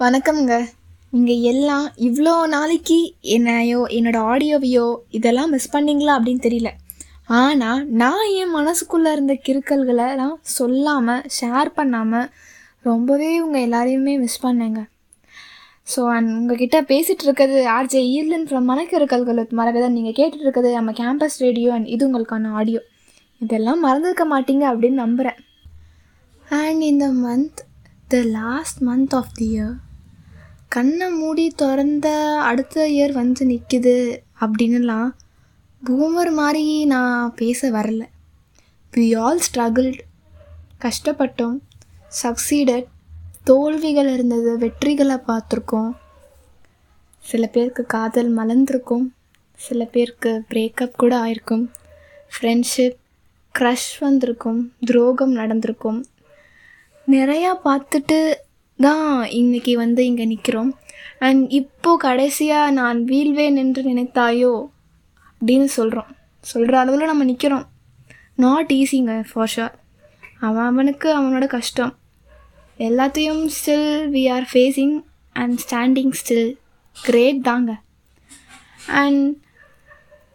வணக்கம்ங்க. நீங்கள் எல்லாம் இவ்வளோ நாளைக்கு என்னையோ என்னோடய ஆடியோவையோ இதெல்லாம் மிஸ் பண்ணீங்களா அப்படின்னு தெரியல. ஆனால் நான் என் மனசுக்குள்ளே இருந்த கிறுக்கல்களெல்லாம் சொல்லாமல் ஷேர் பண்ணாமல் ரொம்பவே உங்கள் எல்லாரையுமே மிஸ் பண்ணேங்க. ஸோ அண்ட் உங்ககிட்ட பேசிகிட்டு இருக்கிறது ஆர்ஜே ஈர்லன் ஃப்ரம் மனக்கிறுக்கல்கள் மறக்கதான் நீங்கள் கேட்டுட்டு இருக்கிறது நம்ம கேம்பஸ் ரேடியோ அண்ட் இது உங்களுக்கான ஆடியோ இதெல்லாம் மறந்துருக்க மாட்டீங்க அப்படின்னு நம்புகிறேன் அண்ட் இந்த month the last month of the year கண்ணை மூடி திறந்த அடுத்த இயர் வந்து நிற்குது அப்படின்னுலாம் பூமர் மாதிரி நான் பேச வரல. வி ஆல் ஸ்ட்ரகிள்ட் கஷ்டப்பட்டோம். சக்சீடட் தோல்விகள் இருந்தது. வெற்றிகளை பார்த்துருக்கோம். சில பேருக்கு காதல் மலர்ந்திருக்கும். சில பேருக்கு பிரேக்கப் கூட ஆயிருக்கும். ஃப்ரெண்ட்ஷிப் க்ரஷ் வந்திருக்கும். துரோகம் நடந்திருக்கும். நிறையா பார்த்துட்டு தான் இன்னைக்கு வந்து இங்கே நிற்கிறோம் அண்ட் இப்போது கடைசியாக நான் வீழ்வேன் என்று நினைத்தாயோ அப்படின்னு சொல்கிறோம் சொல்கிற அளவில் நம்ம நிற்கிறோம் நாட் ஈஸிங்க ஃபார் ஷுர் அவன் அவனுக்கு அவனோட கஷ்டம். எல்லாத்தையும் still we are facing and standing still great தாங்க. அண்ட்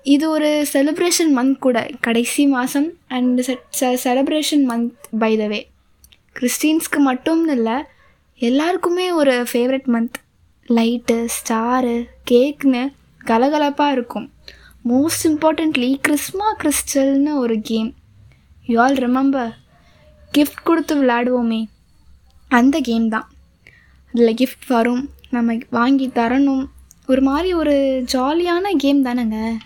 இது ஒரு செலிப்ரேஷன் மந்த் கூட. கடைசி மாதம் அண்ட் செ celebration month by the way கிறிஸ்டின்ஸ்க்கு மட்டும் இல்லை எல்லாருக்குமே ஒரு ஃபேவரட் மந்த் லைட்டு ஸ்டாரு கேக்குன்னு கலகலப்பாக இருக்கும். மோஸ்ட் இம்பார்ட்டண்ட்லி கிறிஸ்மா கிறிஸ்டல்னு ஒரு game you all remember gift கொடுத்து விளையாடுவோமே. அந்த கேம் தான். அதில் கிஃப்ட் வரும். நம்ம வாங்கி தரணும். ஒரு மாதிரி ஒரு ஜாலியான கேம் தானேங்க.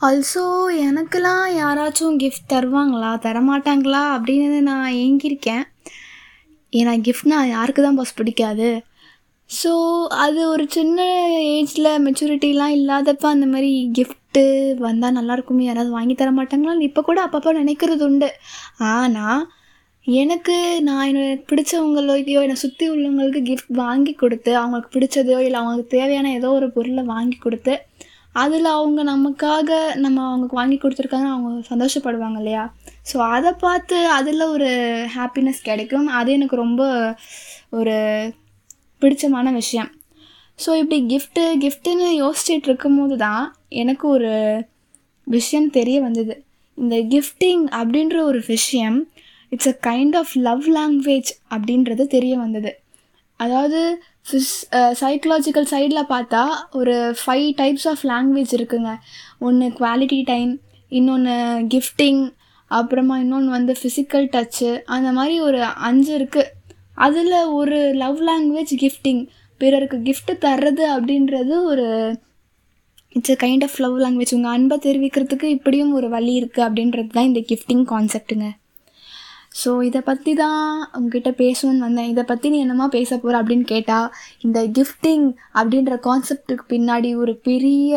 ஆல்சோ எனக்கெல்லாம் யாராச்சும் கிஃப்ட் தருவாங்களா? தரமாட்டாங்களா? அப்படின்னு நான் ஏங்கியிருக்கேன். ஏன்னா கிஃப்ட்னா யாருக்கு தான் பாஸ் பிடிக்காது. ஸோ அது ஒரு சின்ன ஏஜில் மெச்சூரிட்டிலாம் இல்லாதப்ப அந்த மாதிரி கிஃப்ட்டு வந்தால் நல்லாயிருக்குமே யாராவது வாங்கி தர மாட்டாங்களான்னு இப்போ கூட அப்பப்போ நினைக்கிறது உண்டு. ஆனால் எனக்கு நான் எனக்கு பிடிச்சவங்களுக்கையோ என்னை சுற்றி உள்ளவங்களுக்கு கிஃப்ட் வாங்கி கொடுத்து அவங்களுக்கு பிடிச்சதையோ இல்லை அவங்களுக்கு தேவையான ஏதோ ஒரு பொருளை வாங்கி கொடுத்து அதில் அவங்க நமக்காக நம்ம அவங்களுக்கு வாங்கி கொடுத்துருக்காங்க அவங்க சந்தோஷப்படுவாங்க இல்லையா? ஸோ அதை பார்த்து அதில் ஒரு ஹாப்பினஸ் கிடைக்கும். அது எனக்கு ரொம்ப ஒரு பிடிச்சமான விஷயம். ஸோ இப்படி கிஃப்ட்டு கிஃப்ட்டுன்னு யோசிச்சுட்டு இருக்கும்போது தான் எனக்கு ஒரு விஷயம் தெரிய வந்தது. இந்த கிஃப்டிங் அப்படின்ற ஒரு விஷயம் it's a kind of love language அப்படின்றது தெரிய வந்தது. அதாவது ஃபிஸ் சைக்கலாஜிக்கல் சைடில் பார்த்தா ஒரு ஃபைவ் டைப்ஸ் ஆஃப் லாங்குவேஜ் இருக்குங்க. ஒன்று குவாலிட்டி டைம் இன்னொன்று கிஃப்டிங் அப்புறமா இன்னொன்று வந்து ஃபிசிக்கல் டச்சு அந்த மாதிரி ஒரு அஞ்சு இருக்குது அதில் ஒரு லவ் லாங்குவேஜ் கிஃப்டிங் பிறருக்கு கிஃப்ட்டு தர்றது அப்படின்றது ஒரு it's a kind of love language உங்கள் அன்பை தெரிவிக்கிறதுக்கு இப்படியும் ஒரு வழி இருக்குது அப்படின்றது தான் இந்த கிஃப்டிங் கான்செப்ட்டுங்க ஸோ இதை பற்றி தான் உங்ககிட்ட பேசணும்னு வந்தேன். இதை பற்றி நீ என்னமா பேச போகிற அப்படின்னு கேட்டால் இந்த கிஃப்டிங் அப்படின்ற கான்செப்டுக்கு பின்னாடி ஒரு பெரிய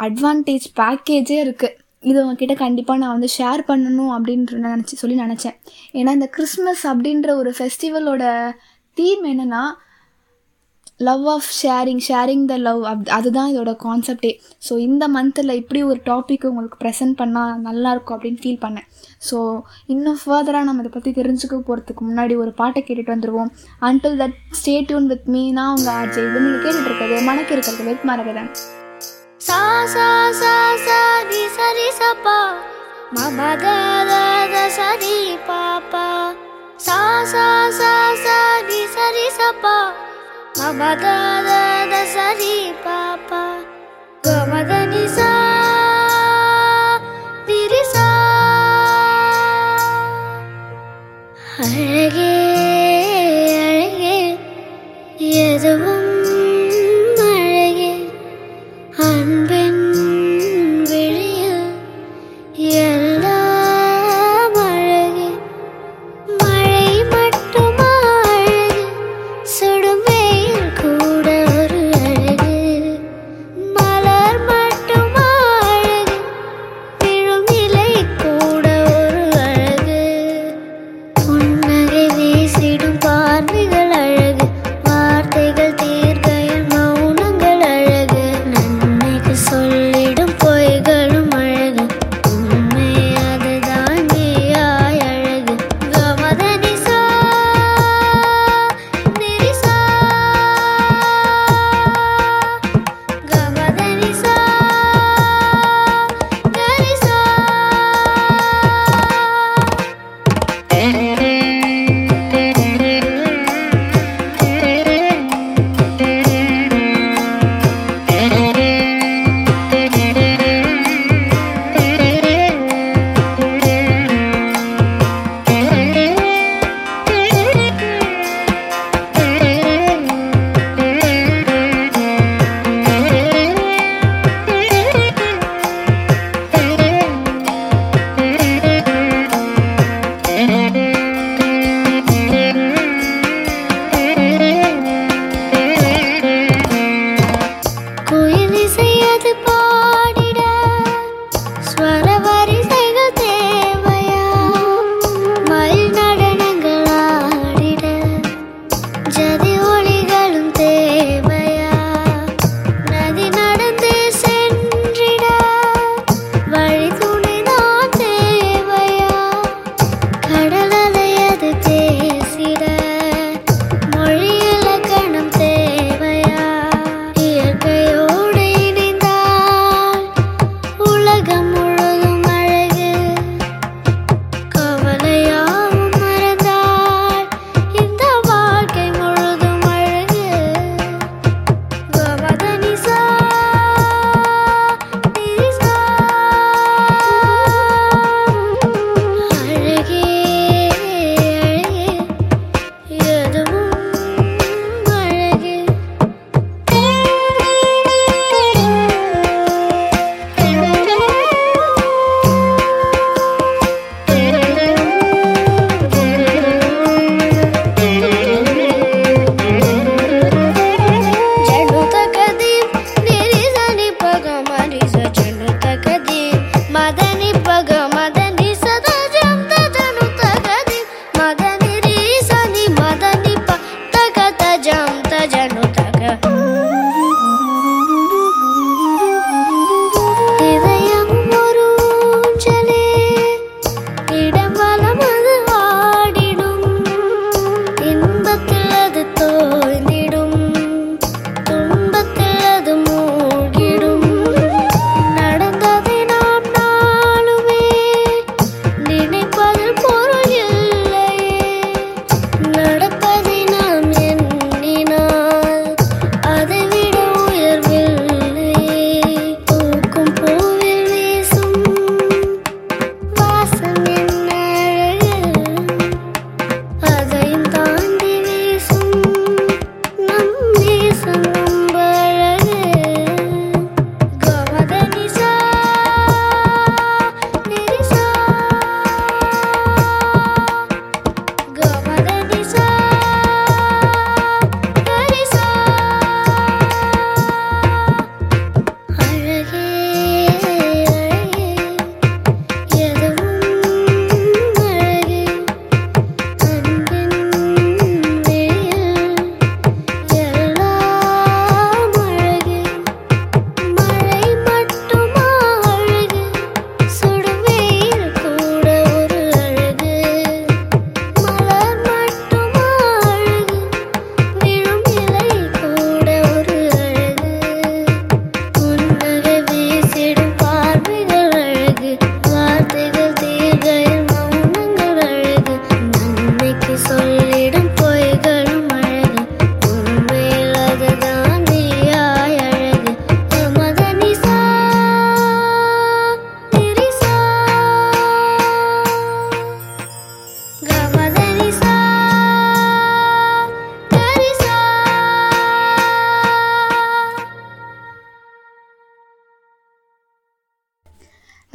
அட்வான்டேஜ் பேக்கேஜே இருக்குது இது உங்ககிட்ட கண்டிப்பாக நான் வந்து ஷேர் பண்ணணும் அப்படின்ற நினச்சி சொல்லி நினச்சேன். ஏன்னா இந்த கிறிஸ்மஸ் அப்படின்ற ஒரு ஃபெஸ்டிவலோட தீம் என்னென்னா love of sharing sharing the love up அதுதான் இதோட கான்செப்டே ஸோ இந்த மந்தில் இப்படி ஒரு டாபிக் உங்களுக்கு ப்ரெசென்ட் பண்ணால் நல்லாயிருக்கும் அப்படின்னு ஃபீல் பண்ணேன். ஸோ இன்னும் ஃபர்தராக நம்ம இதை பற்றி தெரிஞ்சுக்க போகிறதுக்கு முன்னாடி ஒரு பாட்டை கேட்டுட்டு வந்துடுவோம் until that stay tune with Meena உங்கள் ஆர்ஜி இது நீங்கள் கேட்டுட்டு இருக்கிறது மனக்கு இருக்கிறது வெத் மரகதன். सा सापा मम दादा द सरि पापा। सा सा सा सा रि सरि सपा मम दादा सरि पापा। गमदनि सा दिरि सा हरे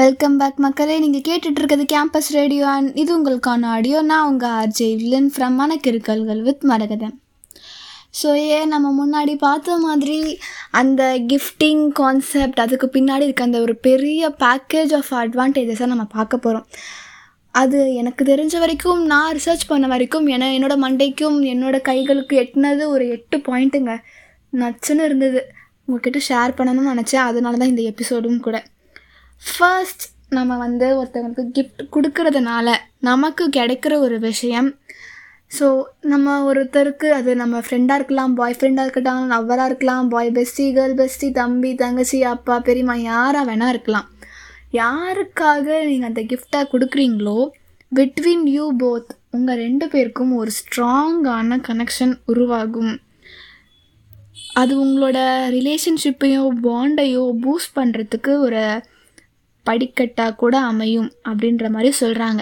வெல்கம் பேக் மக்களே. நீங்கள் கேட்டுட்ருக்கிறது கேம்பஸ் ரேடியோ அண்ட் இது உங்களுக்கான ஆடியோ நான் உங்கள் ஆர்ஜே வில்லன் ஃப்ரம் மனக்கிருக்கல்கள் வித் மரகதன் ஸோ ஏன் நம்ம முன்னாடி பார்த்த மாதிரி அந்த கிஃப்டிங் கான்செப்ட் அதுக்கு பின்னாடி இருக்க அந்த ஒரு பெரிய பேக்கேஜ் ஆஃப் அட்வான்டேஜஸாக நம்ம பார்க்க போகிறோம் அது எனக்கு தெரிஞ்ச வரைக்கும் நான் ரிசர்ச் பண்ண வரைக்கும் ஏன்னா என்னோட மண்டைக்கும் என்னோடய கைகளுக்கு எட்டினது ஒரு எட்டு பாயிண்ட்டுங்க நச்சுன்னு இருந்தது. உங்ககிட்ட ஷேர் பண்ணணும்னு நினச்சேன். அதனால தான் இந்த எபிசோடும் கூட. ஃபர்ஸ்ட் நம்ம வந்து ஒருத்தவங்களுக்கு கிஃப்ட் கொடுக்கறதுனால நமக்கு கிடைக்கிற ஒரு விஷயம். ஸோ நம்ம ஒருத்தருக்கு அது நம்ம ஃப்ரெண்டாக இருக்கலாம் பாய் ஃப்ரெண்டாக இருக்கட்டும் லவ்வராக இருக்கலாம் பாய் பெஸ்டி கேர்ள் பெஸ்டி தம்பி தங்கச்சி அப்பா பெரியம்மா யாராக வேணால் இருக்கலாம். யாருக்காக நீங்கள் அந்த கிஃப்டாக கொடுக்குறீங்களோ பிட்வீன் யூ போத் உங்கள் ரெண்டு பேருக்கும் ஒரு ஸ்ட்ராங்கான கனெக்ஷன் உருவாகும். அது உங்களோட ரிலேஷன்ஷிப்பையோ பாண்டையோ பூஸ்ட் பண்ணுறதுக்கு ஒரு படிக்கட்டாக கூட அமையும் அப்படின்ற மாதிரி சொல்கிறாங்க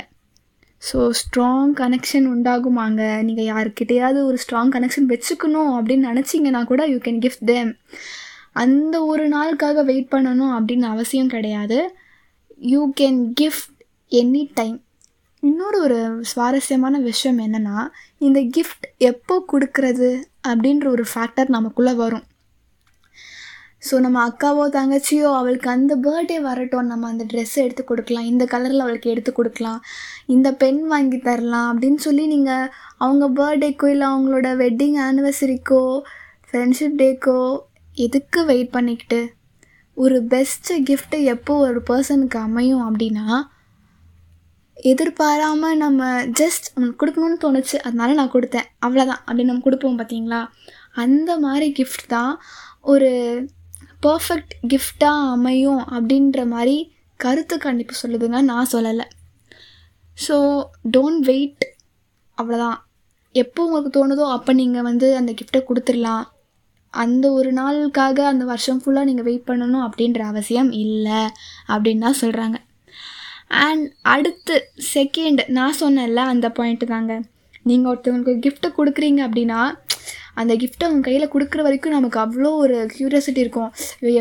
ஸோ ஸ்ட்ராங் கனெக்ஷன் உண்டாகுமாங்க. நீங்கள் யாருக்கிட்டையாவது ஒரு ஸ்ட்ராங் கனெக்ஷன் வச்சுக்கணும் அப்படின்னு நினச்சிங்கன்னா கூட யூ கேன் கிஃப்ட் தேம் அந்த ஒரு நாளுக்காக வெயிட் பண்ணணும் அப்படின்னு அவசியம் கிடையாது. You can gift any time இன்னொரு ஒரு சுவாரஸ்யமான விஷயம் என்னென்னா இந்த கிஃப்ட் எப்போ கொடுக்கறது அப்படின்ற ஒரு ஃபேக்டர் நமக்குள்ளே வரும். ஸோ நம்ம அக்காவோ தங்கச்சியோ அவளுக்கு அந்த பர்த்டே வரட்டும். நம்ம அந்த ட்ரெஸ்ஸை எடுத்து கொடுக்கலாம். இந்த கலரில் அவளுக்கு எடுத்து கொடுக்கலாம். இந்த பென் வாங்கி தரலாம் அப்படின்னு சொல்லி நீங்கள் அவங்க பர்த்டேக்கோ இல்லை அவங்களோட வெட்டிங் ஆனிவர்சரிக்கோ ஃப்ரெண்ட்ஷிப் டேக்கோ எதுக்கு வெயிட் பண்ணிக்கிட்டு? ஒரு பெஸ்ட்டு கிஃப்ட்டு எப்போ ஒரு பர்சனுக்கு அமையும் அப்படின்னா எதிர்பாராமல் நம்ம ஜஸ்ட் அவனுக்கு கொடுக்கணும்னு தோணுச்சு அதனால நான் கொடுத்தேன். அவ்வளோதான் அப்படின்னு நம்ம கொடுப்போம் பார்த்தீங்களா அந்த மாதிரி கிஃப்ட் தான் ஒரு பர்ஃபெக்ட் கிஃப்டாக அமையும் அப்படின்ற மாதிரி கருத்து கண்டிப்பு சொல்லுதுங்க. நான் சொல்லலை. ஸோ டோன்ட் வெயிட் அவ்வளோதான் எப்போ உங்களுக்கு தோணுதோ அப்போ நீங்கள் வந்து அந்த கிஃப்டை கொடுத்துடலாம். அந்த ஒரு நாளுக்காக அந்த வருஷம் ஃபுல்லாக நீங்கள் வெயிட் பண்ணணும் அப்படின்ற அவசியம் இல்லை அப்படின்னு தான் சொல்கிறாங்க அண்ட் அடுத்து செகண்ட் நான் சொன்னேன்ல அந்த பாயிண்ட்டு தாங்க. நீங்கள் ஒருத்தவங்களுக்கு கிஃப்ட்டை கொடுக்குறீங்க அப்படின்னா அந்த கிஃப்ட்டை அவங்க கையில் கொடுக்குற வரைக்கும் நமக்கு அவ்வளோ ஒரு க்யூரியாசிட்டி இருக்கும்.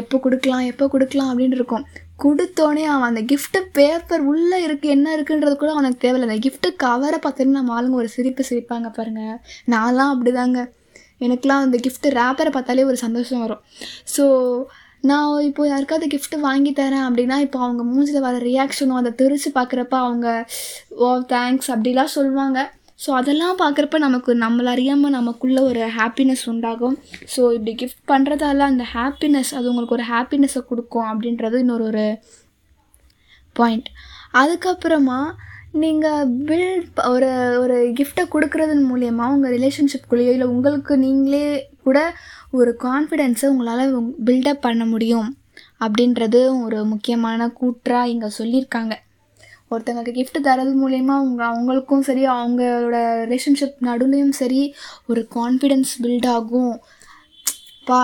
எப்போ கொடுக்கலாம் எப்போ கொடுக்கலாம் அப்படின்னு இருக்கும். கொடுத்தோடனே அவன் அந்த கிஃப்ட்டு பேப்பர் உள்ளே இருக்குது என்ன இருக்குன்றது கூட அவனுக்கு தேவையில்லை. அந்த கிஃப்ட்டு கவரை பார்த்தோன்னா நம்ம ஆளுங்க ஒரு சிரிப்பு சிரிப்பாங்க பாருங்கள் நான்லாம் அப்படி தாங்க அந்த கிஃப்ட்டு ரேப்பரை பார்த்தாலே ஒரு சந்தோஷம் வரும். ஸோ நான் இப்போ யாருக்காவது கிஃப்ட்டு வாங்கி தரேன் அப்படின்னா இப்போ அவங்க மூஞ்சில் வர ரியாக்ஷனும் அதை தெரிச்சு பார்க்குறப்ப அவங்க ஓ தேங்க்ஸ் அப்படிலாம் சொல்லுவாங்க. ஸோ அதெல்லாம் பார்க்குறப்ப நமக்கு நம்மள அறியாமல் நமக்குள்ளே ஒரு ஹாப்பினஸ் உண்டாகும். ஸோ இப்படி கிஃப்ட் பண்ணுறதால அந்த ஹாப்பினஸ் அது உங்களுக்கு ஒரு ஹாப்பினஸை கொடுக்கும் அப்படின்றது இன்னொரு ஒரு பாயிண்ட் அதுக்கப்புறமா நீங்கள் பில்ட் ஒரு ஒரு கிஃப்ட்டை கொடுக்குறதன் மூலயமா உங்கள் ரிலேஷன்ஷிப்குள்ளேயோ இல்லை உங்களுக்கு நீங்களே கூட ஒரு கான்ஃபிடென்ஸை உங்களால் பில்டப் பண்ண முடியும். அப்படின்றது ஒரு முக்கியமான கூற்றாக இங்கே சொல்லியிருக்காங்க. ஒருத்தங்களுக்கு கிஃப்ட் தரது மூலயமா அவங்க அவங்களுக்கும் சரி அவங்களோட ரிலேஷன்ஷிப் நடுவுலையும் சரி ஒரு கான்ஃபிடென்ஸ் பில்ட் ஆகும். பா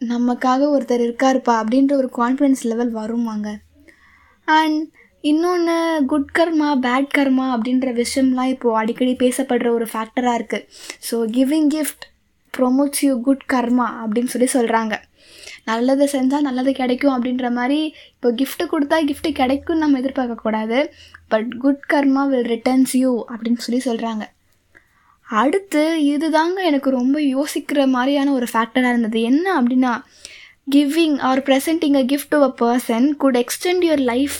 நமக்காக ஒருத்தர் இருக்காருப்பா அப்படின்ற ஒரு கான்ஃபிடென்ஸ் லெவல் வருவாங்க அண்ட் இன்னொன்று குட் கர்மா பேட் கர்மா அப்படின்ற விஷயம்லாம் இப்போது அடிக்கடி பேசப்படுற ஒரு ஃபேக்டராக இருக்குது so giving gift promotes you good karma அப்படின்னு சொல்லி சொல்கிறாங்க நல்லது செஞ்சால் நல்லது கிடைக்கும் அப்படின்ற மாதிரி இப்போ கிஃப்ட்டு கொடுத்தா கிஃப்ட்டு கிடைக்கும்னு நம்ம எதிர்பார்க்கக்கூடாது but good karma will returns you அப்படின்னு சொல்லி சொல்கிறாங்க அடுத்து இதுதாங்க எனக்கு ரொம்ப யோசிக்கிற மாதிரியான ஒரு ஃபேக்டராக இருந்தது. என்ன அப்படின்னா giving or presenting a gift to a person could extend your life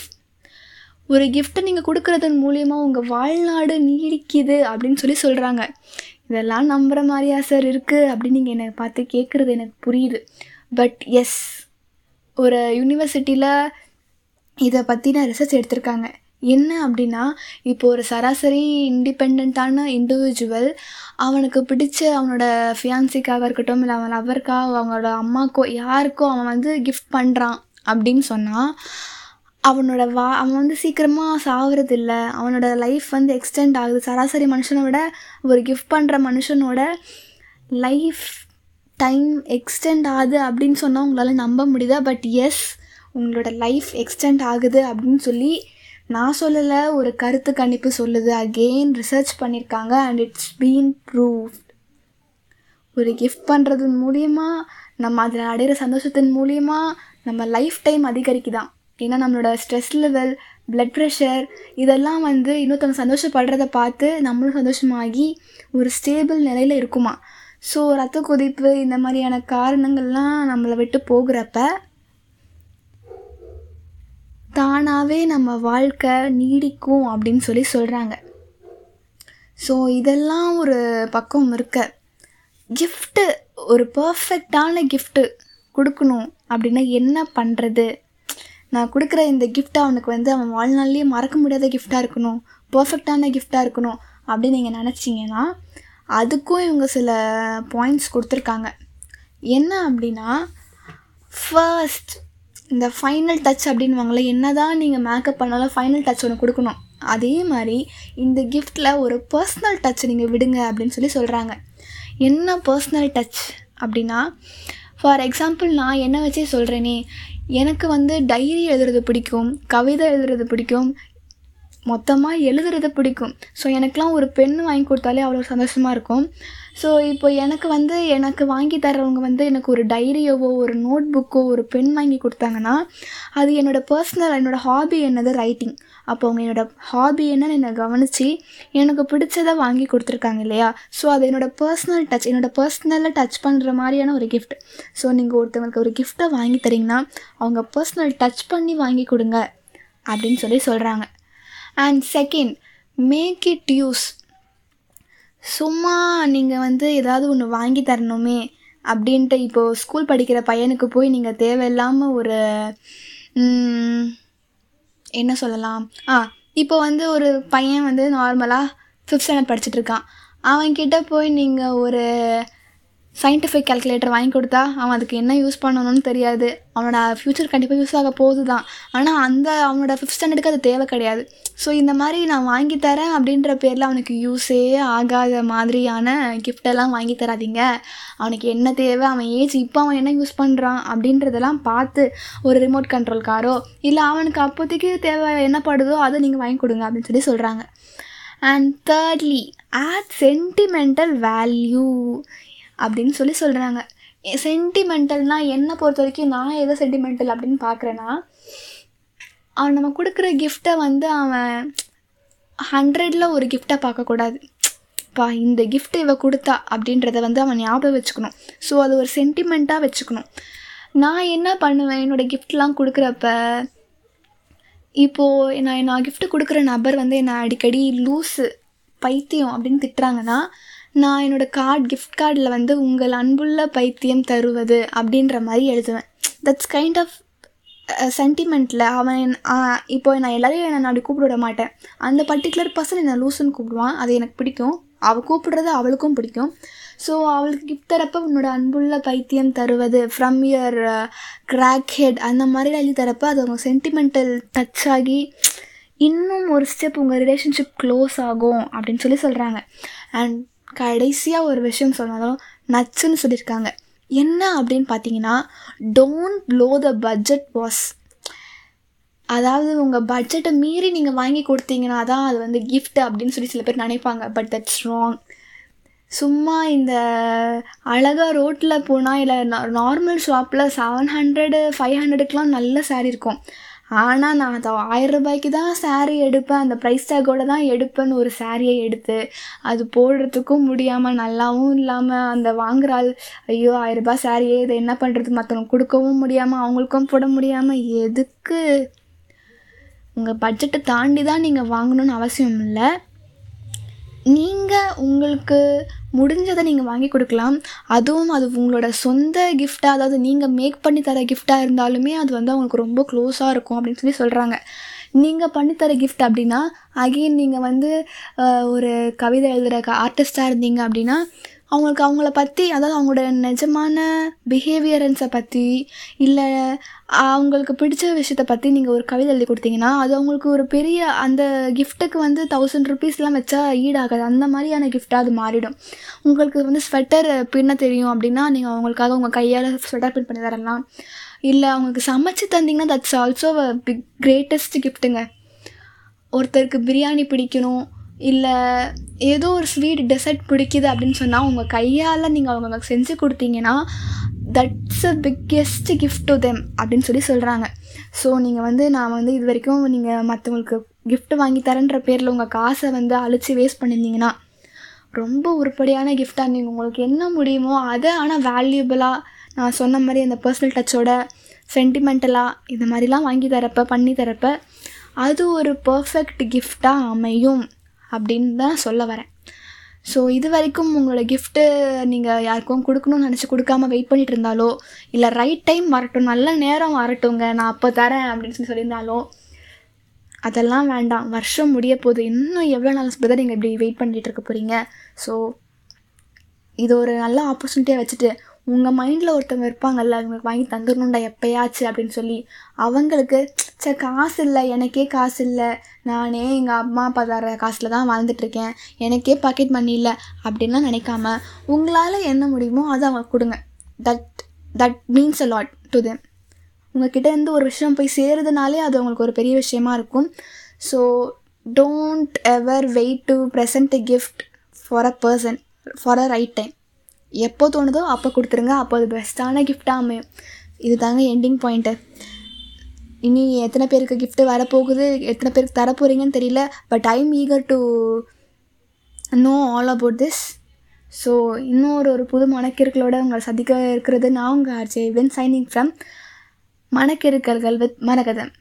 ஒரு கிஃப்ட்டை நீங்கள் கொடுக்குறதன் மூலியமாக உங்கள் வாழ்நாடு நீடிக்குது அப்படின்னு சொல்லி சொல்கிறாங்க இதெல்லாம் நம்புகிற மாதிரியா சார் இருக்குது அப்படின்னு நீங்கள் என்னை பார்த்து கேட்குறது எனக்கு புரியுது. பட் எஸ் ஒரு யூனிவர்சிட்டியில் இதை பற்றின ரிசர்ச் எடுத்திருக்காங்க. என்ன அப்படின்னா இப்போ ஒரு சராசரி இண்டிபெண்ட்டான இண்டிவிஜுவல் அவனுக்கு பிடிச்ச அவனோட ஃபியான்சிக்காக இருக்கட்டும் இல்லை அவன் லவருக்காக அவங்களோட அம்மாக்கோ யாருக்கோ அவன் வந்து கிஃப்ட் பண்ணுறான் அப்படின்னு சொன்னால் அவனோட வா அவன் வந்து சீக்கிரமாக சாகிறது இல்லை அவனோட லைஃப் வந்து எக்ஸ்டெண்ட் ஆகுது. சராசரி மனுஷனை விட ஒரு கிஃப்ட் பண்ணுற மனுஷனோட லைஃப் டைம் எக்ஸ்டெண்ட் ஆகுது அப்படின்னு சொன்னால் உங்களால் நம்ப முடியுதா? பட் எஸ் உங்களோட லைஃப் எக்ஸ்டெண்ட் ஆகுது அப்படின்னு சொல்லி நான் சொல்லலை ஒரு கருத்து கணிப்பு சொல்லுது. அகெயின் ரிசர்ச் பண்ணியிருக்காங்க அண்ட் இட்ஸ் பீன் ப்ரூவ்ட் ஒரு கிஃப்ட் பண்ணுறது மூலியமாக நம்ம அதில் அடையிற சந்தோஷத்தின் மூலியமாக நம்ம லைஃப் டைம் அதிகரிக்குதான். ஏன்னா நம்மளோட ஸ்ட்ரெஸ் லெவல் பிளட் ப்ரெஷர் இதெல்லாம் வந்து இன்னொருத்தவங்க சந்தோஷப்படுறத பார்த்து நம்மளும் சந்தோஷமாகி ஒரு ஸ்டேபிள் நிலையில் இருக்குமா? ஸோ ரத்த கொதிப்பு இந்த மாதிரியான காரணங்கள்லாம் நம்மளை விட்டு போகிறப்ப தானாகவே நம்ம வாழ்க்கை நீடிக்கும் அப்படின்னு சொல்லி சொல்கிறாங்க ஸோ இதெல்லாம் ஒரு பக்கம் இருக்க. கிஃப்ட்டு ஒரு பர்ஃபெக்டான கிஃப்ட்டு கொடுக்கணும் அப்படின்னா என்ன பண்ணுறது நான் கொடுக்குற இந்த கிஃப்ட் அவனுக்கு வந்து அவன் வாழ்நாள்லேயே மறக்க முடியாத கிஃப்டாக இருக்கணும். பர்ஃபெக்டான கிஃப்டாக இருக்கணும் அப்படின்னு நீங்கள் நினச்சிங்கன்னா அதுக்கும் இவங்க சில பாயிண்ட்ஸ் கொடுத்துருக்காங்க. என்ன அப்படின்னா ஃபர்ஸ்ட் இந்த ஃபைனல் டச் அப்படின்வாங்களே என்ன தான் நீங்கள் மேக்கப் பண்ணாலும் ஃபைனல் டச் ஒன்று கொடுக்கணும். அதே மாதிரி இந்த கிஃப்டில் ஒரு பர்சனல் டச் நீங்கள் விடுங்க அப்படின்னு சொல்லி சொல்கிறாங்க என்ன பர்சனல் டச் அப்படின்னா ஃபார் எக்ஸாம்பிள் நான் என்ன வச்சே சொல்கிறேனே எனக்கு வந்து டைரி எழுதுறது பிடிக்கும் கவிதை எழுதுறது பிடிக்கும் மொத்தமாக எழுதுறது பிடிக்கும். ஸோ எனக்கெலாம் ஒரு பென் வாங்கி கொடுத்தாலே அவ்வளோ சந்தோஷமாக இருக்கும். ஸோ இப்போ எனக்கு வந்து எனக்கு வாங்கி தர்றவங்க வந்து எனக்கு ஒரு டைரியோவோ ஒரு நோட் புக்கோ ஒரு பென் வாங்கி கொடுத்தாங்கன்னா அது என்னோடய பர்சனல் என்னோடய ஹாபி என்னது? ரைட்டிங் அப்போ அவங்க என்னோடய ஹாபி என்னன்னு என்னை கவனித்து எனக்கு பிடிச்சதை வாங்கி கொடுத்துருக்காங்க இல்லையா? ஸோ அது என்னோடய பர்சனல் டச் என்னோடய பர்சனலில் டச் பண்ணுற மாதிரியான ஒரு கிஃப்ட் ஸோ நீங்கள் ஒருத்தவங்களுக்கு ஒரு கிஃப்ட்டை வாங்கி தரீங்கன்னா அவங்க பர்சனல் டச் பண்ணி வாங்கி கொடுங்க அப்படின்னு சொல்லி சொல்கிறாங்க and second make it use சும்மா நீங்கள் வந்து ஏதாவது ஒன்று வாங்கி தரணுமே அப்படின்ட்டு இப்போது ஸ்கூல் படிக்கிற பையனுக்கு போய் நீங்கள் தேவையில்லாமல் ஒரு என்ன சொல்லலாம்? ஆ இப்போ வந்து ஒரு பையன் வந்து நார்மலாக ஃபிஃப்த் ஸ்டாண்டர்ட் படிச்சுட்ருக்கான் அவன்கிட்ட போய் நீங்கள் ஒரு சயின்டிஃபிக் கால்குலேட்டர் வாங்கி கொடுத்தா அவன் அதுக்கு என்ன யூஸ் பண்ணணும்னு தெரியாது. அவனோட ஃப்யூச்சர் கண்டிப்பாக யூஸ் ஆக போகுது தான் ஆனால் அந்த அவனோட ஃபிஃப்த் ஸ்டாண்டர்டுக்கு அது தேவை கிடையாது. ஸோ இந்த மாதிரி நான் வாங்கி தரேன் அப்படின்ற பேரில் அவனுக்கு யூஸே ஆகாத மாதிரியான கிஃப்டெல்லாம் வாங்கி தராதீங்க. அவனுக்கு என்ன தேவை அவன் ஏஜ் இப்போ அவன் என்ன யூஸ் பண்ணுறான் அப்படின்றதெல்லாம் பார்த்து ஒரு ரிமோட் கண்ட்ரோல் காரோ இல்லை அவனுக்கு அப்போதைக்கு தேவை என்ன படுதோ அதை நீங்கள் வாங்கி கொடுங்க அப்படின்னு சொல்லி சொல்கிறாங்க and thirdly add sentimental value அப்படின்னு சொல்லி சொல்கிறாங்க சென்டிமெண்டல்னால் என்னை பொறுத்த வரைக்கும் நான் எதை சென்டிமெண்டல் அப்படின்னு பார்க்குறேன்னா அவன் நம்ம கொடுக்குற கிஃப்ட்டை வந்து அவன் ஹண்ட்ரடில் ஒரு கிஃப்ட்டை பார்க்கக்கூடாது. பா இந்த கிஃப்ட் இவ கொடுத்தா அப்படின்றத வந்து அவன் ஞாபகம் வச்சுக்கணும். ஸோ அது ஒரு சென்டிமெண்ட்டாக வச்சுக்கணும். நான் என்ன பண்ணுவேன்? என்னோடய கிஃப்ட்லாம் கொடுக்குறப்ப இப்போது நான் நான் கிஃப்ட் கொடுக்குற நபர் வந்து என்னை அடிக்கடி லூஸு பைத்தியம் அப்படின்னு திட்டுறாங்கன்னா நான் என்னோடய கார்டு கிஃப்ட் கார்டில் வந்து உங்கள் அன்புள்ள பைத்தியம் தருவது அப்படின்ற மாதிரி எழுதுவேன். தட்ஸ் கைண்ட் ஆஃப் சென்டிமெண்ட்டில் அவன் இப்போ நான் எல்லாரையும் என்னை அப்படி கூப்பிட விட மாட்டேன். அந்த பர்டிகுலர் பர்சன் என்னை லூசுன்னு கூப்பிடுவான். அது எனக்கு பிடிக்கும். அவள் கூப்பிடுறது அவளுக்கும் பிடிக்கும். ஸோ அவளுக்கு கிஃப்ட் தரப்போ உன்னோட அன்புள்ள பைத்தியம் தருவது ஃப்ரம் யுவர் கிராக் ஹெட் அந்த மாதிரி எழுதி தரப்போ அது அவங்க சென்டிமெண்டல் டச் ஆகி இன்னும் ஒரு ஸ்டெப் உங்கள் ரிலேஷன்ஷிப் க்ளோஸ் ஆகும் அப்படின்னு சொல்லி சொல்கிறாங்க அண்ட் கடைசியாக ஒரு விஷயம் சொன்னாலும் நச்சுன்னு சொல்லியிருக்காங்க. என்ன அப்படின்னு பார்த்தீங்கன்னா don't blow the budget was அதாவது உங்கள் பட்ஜெட்டை மீறி நீங்கள் வாங்கி கொடுத்தீங்கன்னா தான் அது வந்து கிஃப்ட் அப்படின்னு சொல்லி சில பேர் நினைப்பாங்க. பட் தட்ஸ் ராங் சும்மா இந்த அழகாக ரோட்டில் போனால் இல்லை நார்மல் ஷாப்பில் செவன் ஹண்ட்ரடு ஃபைவ் ஹண்ட்ரடுக்கெலாம் நல்ல saree இருக்கும். ஆனால் நான் அதை ஆயிரம் ரூபாய்க்கு தான் saree எடுப்பேன். அந்த ப்ரைஸ் டேக்கோடு தான் எடுப்பேன்னு ஒரு சாரியை எடுத்து அது போடுறதுக்கும் முடியாமல் நல்லாவும் இல்லாமல் அந்த வாங்குற ஆள் ஐயோ ஆயிரம் ரூபாய் சாரியே இதை என்ன பண்ணுறது மற்றவங்க கொடுக்கவும் முடியாமல் அவங்களுக்கும் போட முடியாமல் எதுக்கு? உங்கள் பட்ஜெட்டை தாண்டி தான் நீங்கள் வாங்கணும்னு அவசியம் இல்லை. நீங்கள் உங்களுக்கு முடிஞ்சதை நீங்கள் வாங்கி கொடுக்கலாம். அதுவும் அது உங்களோட சொந்த கிஃப்டாக அதாவது நீங்கள் மேக் பண்ணி தர கிஃப்டாக இருந்தாலுமே அது வந்து அவங்களுக்கு ரொம்ப க்ளோஸாக இருக்கும் அப்படின்னு சொல்லி சொல்கிறாங்க நீங்கள் பண்ணித்தர கிஃப்ட் அப்படின்னா அகெயின் நீங்கள் வந்து ஒரு கவிதை எழுதுகிற ஆர்டிஸ்ட்டாக ஆர்டிஸ்டாக இருந்தீங்க அப்படின்னா அவங்களுக்கு அவங்கள பற்றி அதாவது அவங்களோட நிஜமான பிஹேவியரன்ஸை பற்றி இல்லை அவங்களுக்கு பிடிச்ச விஷயத்தை பற்றி நீங்கள் ஒரு கவிதை எழுதி கொடுத்தீங்கன்னா அது அவங்களுக்கு ஒரு பெரிய அந்த கிஃப்ட்டுக்கு வந்து தௌசண்ட் ருபீஸ்லாம் வச்சா ஈடாகாது. அந்த மாதிரியான கிஃப்டாக அது மாறிடும். உங்களுக்கு வந்து ஸ்வெட்டர் பின்ன தெரியும் அப்படின்னா நீங்கள் அவங்களுக்காக உங்கள் கையால் ஸ்வெட்டர் பின் பண்ணி தரலாம். இல்லை அவங்களுக்கு சமைச்சு தந்தீங்கன்னா தட்ஸ் ஆல்சோ பிக் கிரேட்டஸ்ட் கிஃப்ட்டுங்க ஒருத்தருக்கு பிரியாணி பிடிக்கணும் இல்லை ஏதோ ஒரு ஸ்வீட் டெசர்ட் பிடிக்குது அப்படின்னு சொன்னால் உங்கள் கையால் நீங்கள் அவங்களுக்கு செஞ்சு கொடுத்தீங்கன்னா that's a biggest gift to them அப்படின்னு சொல்லி சொல்கிறாங்க ஸோ நீங்கள் வந்து நான் வந்து இது வரைக்கும் நீங்கள் மற்றவங்களுக்கு கிஃப்ட் வாங்கி தரேன்ற பேரில் உங்கள் காசை வந்து அழித்து வேஸ்ட் பண்ணியிருந்தீங்கன்னா ரொம்ப உருப்படியான கிஃப்டாக இருந்தீங்க உங்களுக்கு என்ன முடியுமோ அதை ஆனால் வேல்யூபிளாக நான் சொன்ன மாதிரி அந்த பர்சனல் டச்சோட சென்டிமெண்டலாக இந்த மாதிரிலாம் வாங்கி தரப்ப பண்ணி தரப்ப அது ஒரு பர்ஃபெக்ட் கிஃப்டாக அமையும் அப்படின்னு தான் சொல்ல வரேன். ஸோ இது வரைக்கும் உங்களோட கிஃப்ட்டு நீங்கள் யாருக்கும் கொடுக்கணும்னு நினச்சி கொடுக்காம வெயிட் பண்ணிட்டு இருந்தாலோ இல்லை ரைட் டைம் வரட்டும் நல்ல நேரம் வரட்டுங்க நான் அப்போ தரேன் அப்படின்னு சொல்லி சொல்லியிருந்தாலோ அதெல்லாம் வேண்டாம். வருஷம் முடிய போகுது. இன்னும் எவ்வளோ நாள் தான் நீங்கள் இப்படி வெயிட் பண்ணிகிட்டு இருக்க போகிறீங்க ஸோ இது ஒரு நல்ல ஆப்பர்ச்சுனிட்டியாக வச்சுட்டு உங்கள் மைண்டில் ஒருத்தவங்க இருப்பாங்கல்ல அவங்களுக்கு வாங்கி தந்துடணும்டா எப்பயாச்சு அப்படின்னு சொல்லி அவங்களுக்கு சே காசு இல்லை எனக்கே காசு இல்லை. நானே எங்கள் அம்மா அப்பா தர காசில் தான் வாழ்ந்துட்டுருக்கேன் எனக்கே பாக்கெட் மணி இல்லை அப்படின்லாம் நினைக்காம உங்களால் என்ன முடியுமோ அதை அவங்க கொடுங்க. That that means a lot to them உங்ககிட்ட இருந்து ஒரு விஷயம் போய் சேருதுனாலே அது அவங்களுக்கு ஒரு பெரிய விஷயமா இருக்கும். So don't ever wait to present a gift for a person for a right time எப்போ தோணுதோ அப்போ கொடுத்துருங்க. அப்போ அது பெஸ்ட்டான கிஃப்டாக அமையும். இது தாங்க எண்டிங் பாயிண்ட்டு இனி எத்தனை பேருக்கு கிஃப்ட்டு வரப்போகுது? எத்தனை பேருக்கு தரப்போகிறீங்கன்னு தெரியல. But I'm eager to know all about this so இன்னொரு ஒரு புது மணக்கிருக்களோட உங்களை சந்திக்க இருக்கிறது நான் உங்கள் ஆர்ஜே வென் சைனிங் ஃப்ரம் மணக்கிருக்கல்கள் வித் மரகதம்.